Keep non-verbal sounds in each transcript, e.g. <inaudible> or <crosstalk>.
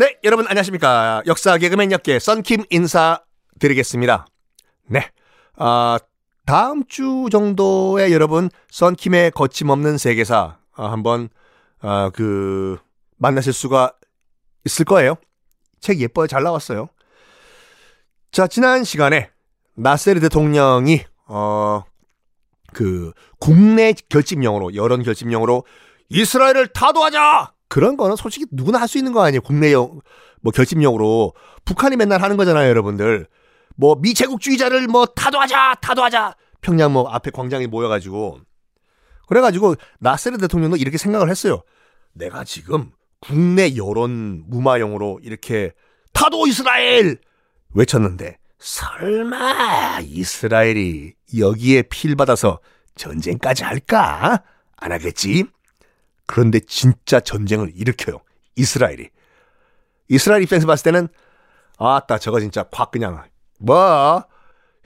네, 여러분 안녕하십니까. 역사 개그맨 역계 썬킴 인사드리겠습니다. 네, 아, 다음 주 정도에 여러분 썬킴의 거침없는 세계사 아, 한번 아, 그 만나실 수가 있을 거예요. 책 예뻐요. 잘 나왔어요. 자, 지난 시간에 나세르 대통령이 어, 그 국내 결집령으로 여론 결집령으로 이스라엘을 타도하자 그런 거는 솔직히 누구나 할 수 있는 거 아니에요. 국내용 뭐 결집령으로. 북한이 맨날 하는 거잖아요 여러분들. 뭐 미제국주의자를 뭐 타도하자 타도하자. 평양 뭐 앞에 광장에 모여가지고. 그래가지고 나세르 대통령도 이렇게 생각을 했어요. 내가 지금 국내 여론 무마용으로 이렇게 타도 이스라엘! 외쳤는데 설마 이스라엘이 여기에 필 받아서 전쟁까지 할까? 안 하겠지? 그런데 진짜 전쟁을 일으켜요. 이스라엘이. 이스라엘 입장에서 봤을 때는 아따 저거 진짜 콱 그냥 뭐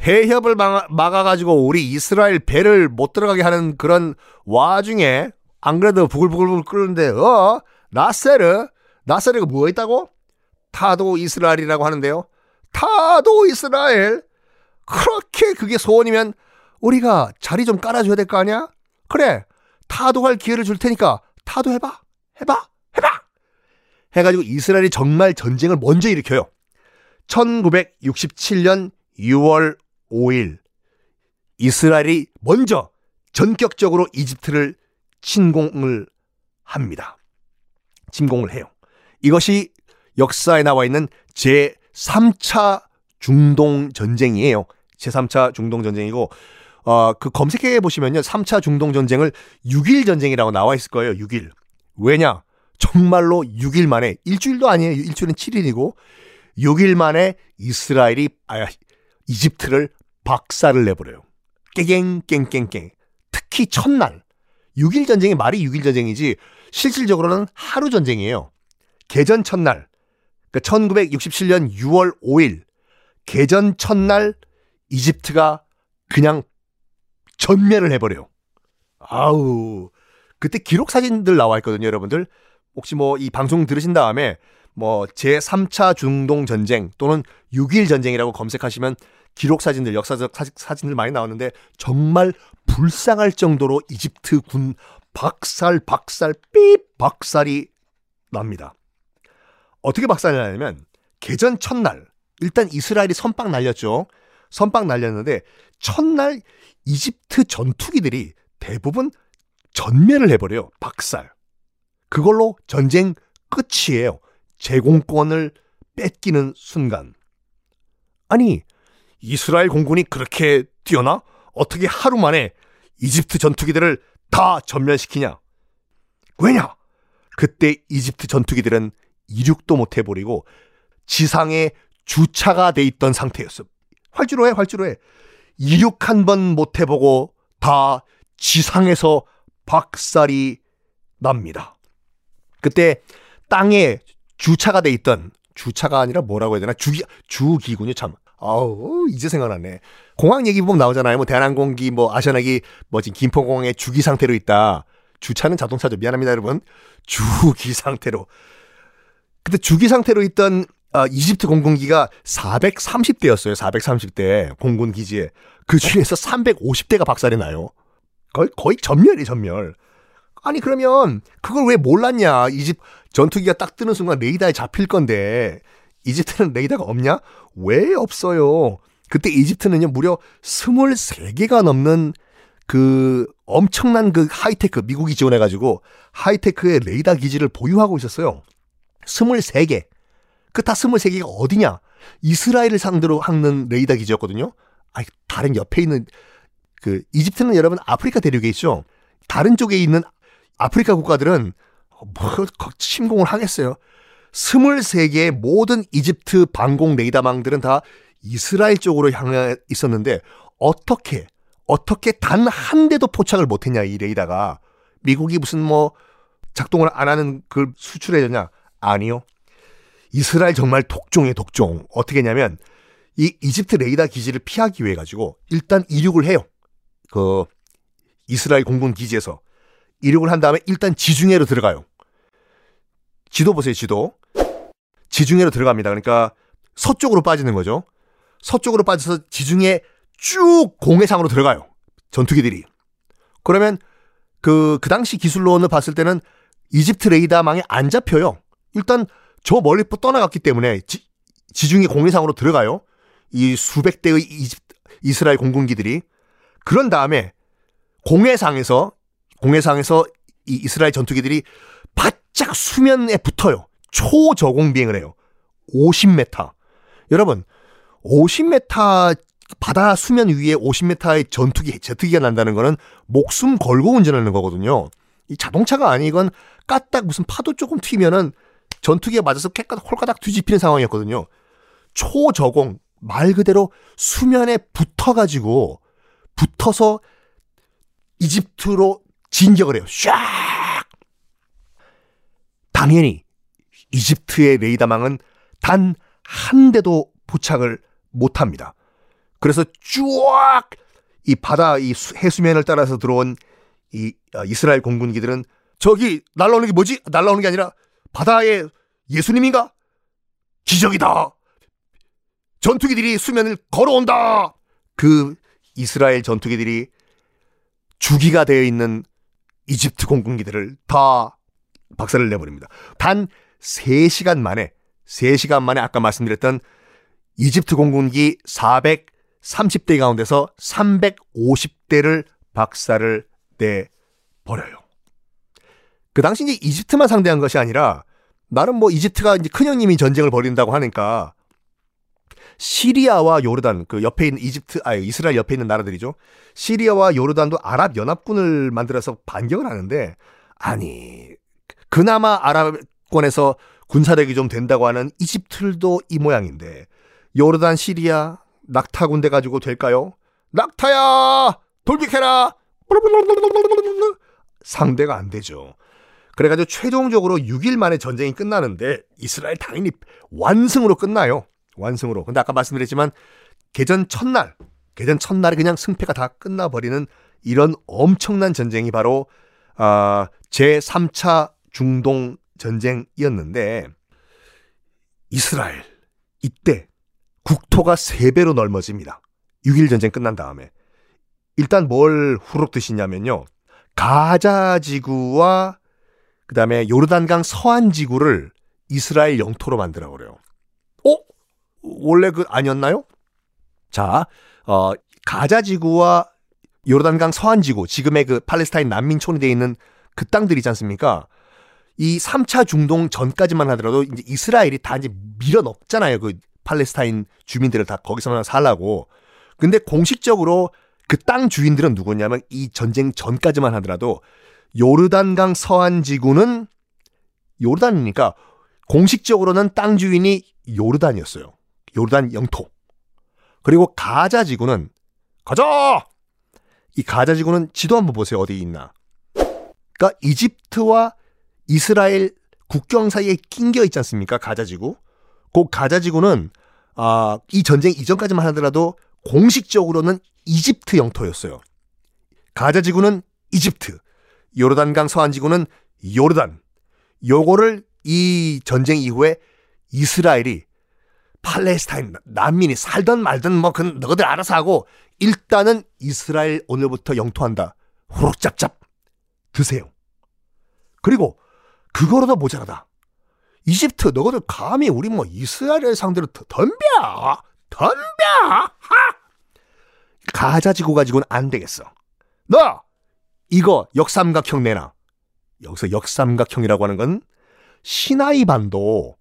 해협을 막아, 막아 가지고 우리 이스라엘 배를 못 들어가게 하는 그런 와중에 안 그래도 부글부글 끓는데 어 나세르 나세르가 뭐 있다고? 타도 이스라엘이라고 하는데요. 타도 이스라엘 그렇게 그게 소원이면 우리가 자리 좀 깔아줘야 될 거 아니야? 그래 타도할 기회를 줄 테니까 타도 해봐 해봐 해봐 해가지고 이스라엘이 정말 전쟁을 먼저 일으켜요. 1967년 6월 5일 이스라엘이 먼저 전격적으로 이집트를 침공을 합니다. 침공을 해요. 이것이 역사에 나와 있는 제 3차 중동 전쟁이에요. 제3차 중동 전쟁이고 어, 그 검색해 보시면요. 3차 중동 전쟁을 6일 전쟁이라고 나와 있을 거예요. 6일. 왜냐? 정말로 6일 만에 일주일도 아니에요. 일주일은 7일이고 6일 만에 이스라엘이 아 이집트를 박살을 내버려요. 깽깽깽깽깽. 특히 첫날 6일 전쟁이 말이 6일 전쟁이지 실질적으로는 하루 전쟁이에요. 개전 첫날 그러니까 1967년 6월 5일 개전 첫날 이집트가 그냥 전멸을 해버려요. 아우 그때 기록 사진들 나와 있거든요, 여러분들. 혹시 뭐 이 방송 들으신 다음에 뭐 제3차 중동 전쟁 또는 6일 전쟁이라고 검색하시면 기록 사진들, 역사적 사진들 많이 나오는데 정말 불쌍할 정도로 이집트 군 박살 박살 삐 박살이 납니다. 어떻게 박살이 나냐면 개전 첫날 일단 이스라엘이 선빵 날렸죠. 선빵 날렸는데 첫날 이집트 전투기들이 대부분 전멸을 해버려요. 박살. 그걸로 전쟁 끝이에요. 제공권을 뺏기는 순간. 아니, 이스라엘 공군이 그렇게 뛰어나? 어떻게 하루 만에 이집트 전투기들을 다 전멸시키냐? 왜냐? 그때 이집트 전투기들은 이륙도 못 해버리고 지상에 주차가 돼 있던 상태였어. 활주로 해, 활주로 해. 이륙 한 번 못 해보고 다 지상에서 박살이 납니다. 그때 땅에 주차가 돼 있던 주차가 아니라 뭐라고 해야 되나 주기 주기군요 참. 아우 이제 생각나네. 공항 얘기 보면 나오잖아요. 뭐 대한항공기 뭐 아시아나기 뭐 지금 김포공항에 주기 상태로 있다. 주차는 자동차죠. 미안합니다 여러분. 주기 상태로. 그때 주기 상태로 있던 아, 이집트 공군기가 430대였어요. 430대 공군 기지에. 그 중에서 350대가 박살이 나요. 거의, 거의 전멸이 전멸. 아니 그러면 그걸 왜 몰랐냐? 이집 전투기가 딱 뜨는 순간 레이더에 잡힐 건데 이집트는 레이더가 없냐? 왜 없어요? 그때 이집트는요 무려 23개가 넘는 그 엄청난 그 하이테크 미국이 지원해가지고 하이테크의 레이더 기지를 보유하고 있었어요. 23개. 그다 23개가 어디냐? 이스라엘을 상대로 하는 레이더 기지였거든요. 아니 다른 옆에 있는 그 이집트는 여러분 아프리카 대륙에 있죠. 다른 쪽에 있는 아프리카 국가들은 뭐 침공을 하겠어요. 23개의 모든 이집트 방공 레이더망들은 다 이스라엘 쪽으로 향해 있었는데 어떻게 어떻게 단 한 대도 포착을 못했냐 이 레이더가 미국이 무슨 뭐 작동을 안 하는 그 수출해줬냐 아니요 이스라엘 정말 독종의 독종 어떻게 했냐면 이 이집트 레이더 기지를 피하기 위해 가지고 일단 이륙을 해요 그 이스라엘 공군 기지에서 이륙을 한 다음에 일단 지중해로 들어가요 지도 보세요 지도 지중해로 들어갑니다. 그러니까 서쪽으로 빠지는 거죠. 서쪽으로 빠져서 지중해 쭉 공해상으로 들어가요. 전투기들이. 그러면 그, 그 당시 기술로는 봤을 때는 이집트 레이더망에 안 잡혀요. 일단 저 멀리 떠나갔기 때문에 지, 지중해 공해상으로 들어가요. 이 수백 대의 이집트, 이스라엘 공군기들이. 그런 다음에 공해상에서, 공해상에서 이 이스라엘 전투기들이 바짝 수면에 붙어요. 초저공 비행을 해요. 50m. 여러분, 50m 바다 수면 위에 50m의 전투기, 제트기가 난다는 거는 목숨 걸고 운전하는 거거든요. 이 자동차가 아니건 까딱 무슨 파도 조금 튀면은 전투기에 맞아서 깨끗 홀가닥 뒤집히는 상황이었거든요. 초저공, 말 그대로 수면에 붙어가지고 붙어서 이집트로 진격을 해요. 샥! 당연히 이집트의 레이더망은 단 한 대도 포착을 못 합니다. 그래서 쫙이 바다 이 해수면을 따라서 들어온 이 아, 이스라엘 공군기들은 저기 날라오는 게 뭐지? 날라오는 게 아니라 바다에 예수님인가? 기적이다. 전투기들이 수면을 걸어온다. 그 이스라엘 전투기들이 주기가 되어 있는 이집트 공군기들을 다 박살을 내버립니다. 단 3시간 만에 3시간 만에 아까 말씀드렸던 이집트 공군기 430대 가운데서 350대를 박살을 내 버려요. 그 당시 이제 이집트만 상대한 것이 아니라 나름 뭐 이집트가 이제 큰형님이 전쟁을 벌인다고 하니까 시리아와 요르단 그 옆에 있는 이집트 아 이스라엘 옆에 있는 나라들이죠. 시리아와 요르단도 아랍 연합군을 만들어서 반격을 하는데 아니 그나마 아랍권에서 군사력이 좀 된다고 하는 이집트도 이 모양인데 요르단 시리아 낙타 군대 가지고 될까요? 낙타야 돌격해라 <laughs> 상대가 안 되죠. 그래가지고 최종적으로 6일 만에 전쟁이 끝나는데 이스라엘 당연히 완승으로 끝나요. 완승으로. 근데 아까 말씀드렸지만 개전 첫날, 개전 첫날에 그냥 승패가 다 끝나버리는 이런 엄청난 전쟁이 바로 아, 제3차 중동 전쟁이었는데 이스라엘 이때 국토가 3배로 넓어집니다. 6일 전쟁 끝난 다음에 일단 뭘 후룩 드시냐면요. 가자 지구와 그 다음에 요르단강 서안 지구를 이스라엘 영토로 만들어 버려요. 어? 원래 그 아니었나요? 자, 어, 가자 지구와 요르단강 서안 지구, 지금의 그 팔레스타인 난민촌이 되어 있는 그 땅들이지 않습니까? 이 3차 중동 전까지만 하더라도 이제 이스라엘이 다 이제 밀어 넣잖아요. 그 팔레스타인 주민들을 다 거기서만 살라고. 근데 공식적으로 그 땅 주인들은 누구냐면 이 전쟁 전까지만 하더라도 요르단강 서안 지구는 요르단이니까 공식적으로는 땅 주인이 요르단이었어요. 요르단 영토. 그리고 가자 지구는 가자! 이 가자 지구는 지도 한번 보세요. 어디 있나. 그러니까 이집트와 이스라엘 국경 사이에 낑겨 있지 않습니까? 가자 지구. 그 가자 지구는 아, 이 전쟁 이전까지만 하더라도 공식적으로는 이집트 영토였어요. 가자 지구는 이집트, 요르단강 서안 지구는 요르단. 요거를 이 전쟁 이후에 이스라엘이 팔레스타인 난민이 살던 말든 뭐 그 너희들 알아서 하고 일단은 이스라엘 오늘부터 영토한다. 후룩짭짭 드세요. 그리고 그거로도 모자라다. 이집트 너희들 감히 우리 뭐 이스라엘 상대로 덤벼 덤벼 하 가자 지구 가지고는 안 되겠어. 너 이거 역삼각형 내놔. 여기서 역삼각형이라고 하는 건 시나이 반도.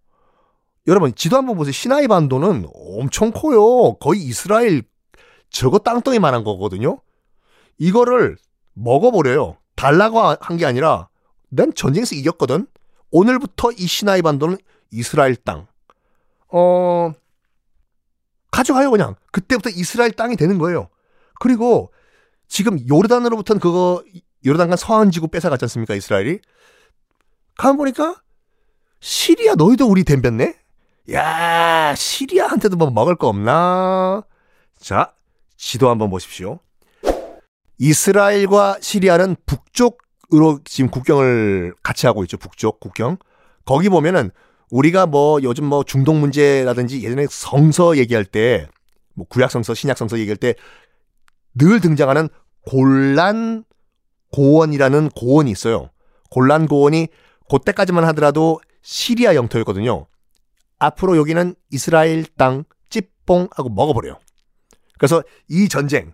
여러분 지도 한번 보세요. 시나이 반도는 엄청 커요. 거의 이스라엘 저거 땅덩이만한 거거든요. 이거를 먹어버려요. 달라고 한 게 아니라 난 전쟁에서 이겼거든. 오늘부터 이 시나이 반도는 이스라엘 땅. 어 가져가요 그냥. 그때부터 이스라엘 땅이 되는 거예요. 그리고 지금 요르단으로부터는 그거 요르단간 서한 지구 뺏어갔지 않습니까 이스라엘이? 가만 보니까 시리아 너희도 우리 댐볐네? 야 시리아한테도 뭐 먹을 거 없나? 자 지도 한번 보십시오. 이스라엘과 시리아는 북쪽으로 지금 국경을 같이 하고 있죠. 북쪽 국경. 거기 보면은 우리가 뭐 요즘 뭐 중동 문제라든지 예전에 성서 얘기할 때 뭐 구약 성서, 신약 성서 얘기할 때 늘 등장하는 곤란 고원이라는 고원이 있어요. 곤란 고원이 그때까지만 하더라도 시리아 영토였거든요. 앞으로 여기는 이스라엘 땅 찌뽕하고 먹어버려요. 그래서 이 전쟁,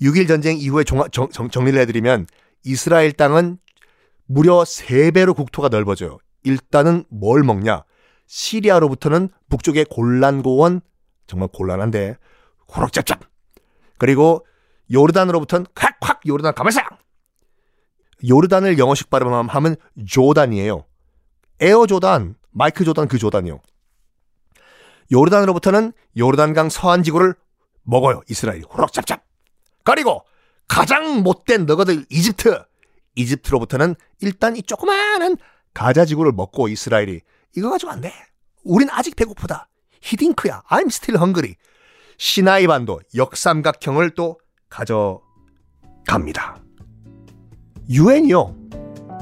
6일 전쟁 이후에 정, 정, 정 리를 해드리면 이스라엘 땅은 무려 3배로 국토가 넓어져요. 일단은 뭘 먹냐? 시리아로부터는 북쪽의 골란고원, 정말 곤란한데, 호락짭짭. 그리고 요르단으로부터는 콱콱 요르단 가만있어! 요르단을 영어식 발음하면 조단이에요. 에어 조단, 마이크 조단 그 조단이요. 요르단으로부터는 요르단강 서안 지구를 먹어요. 이스라엘이 호락짭짭. 그리고 가장 못된 너거들 이집트. 이집트로부터는 일단 이 조그마한 가자 지구를 먹고 이스라엘이 이거 가지고 안 돼. 우린 아직 배고프다. 히딩크야. I'm still hungry. 시나이 반도 역삼각형을 또 가져갑니다. 유엔이요.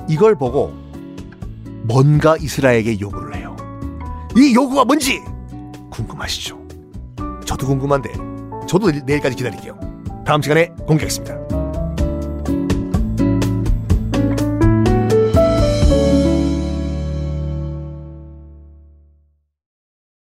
이걸 보고 뭔가 이스라엘에게 요구를 해요. 이 요구가 뭔지 궁금하시죠? 저도 궁금한데 저도 내일까지 기다릴게요. 다음 시간에 공개하겠습니다.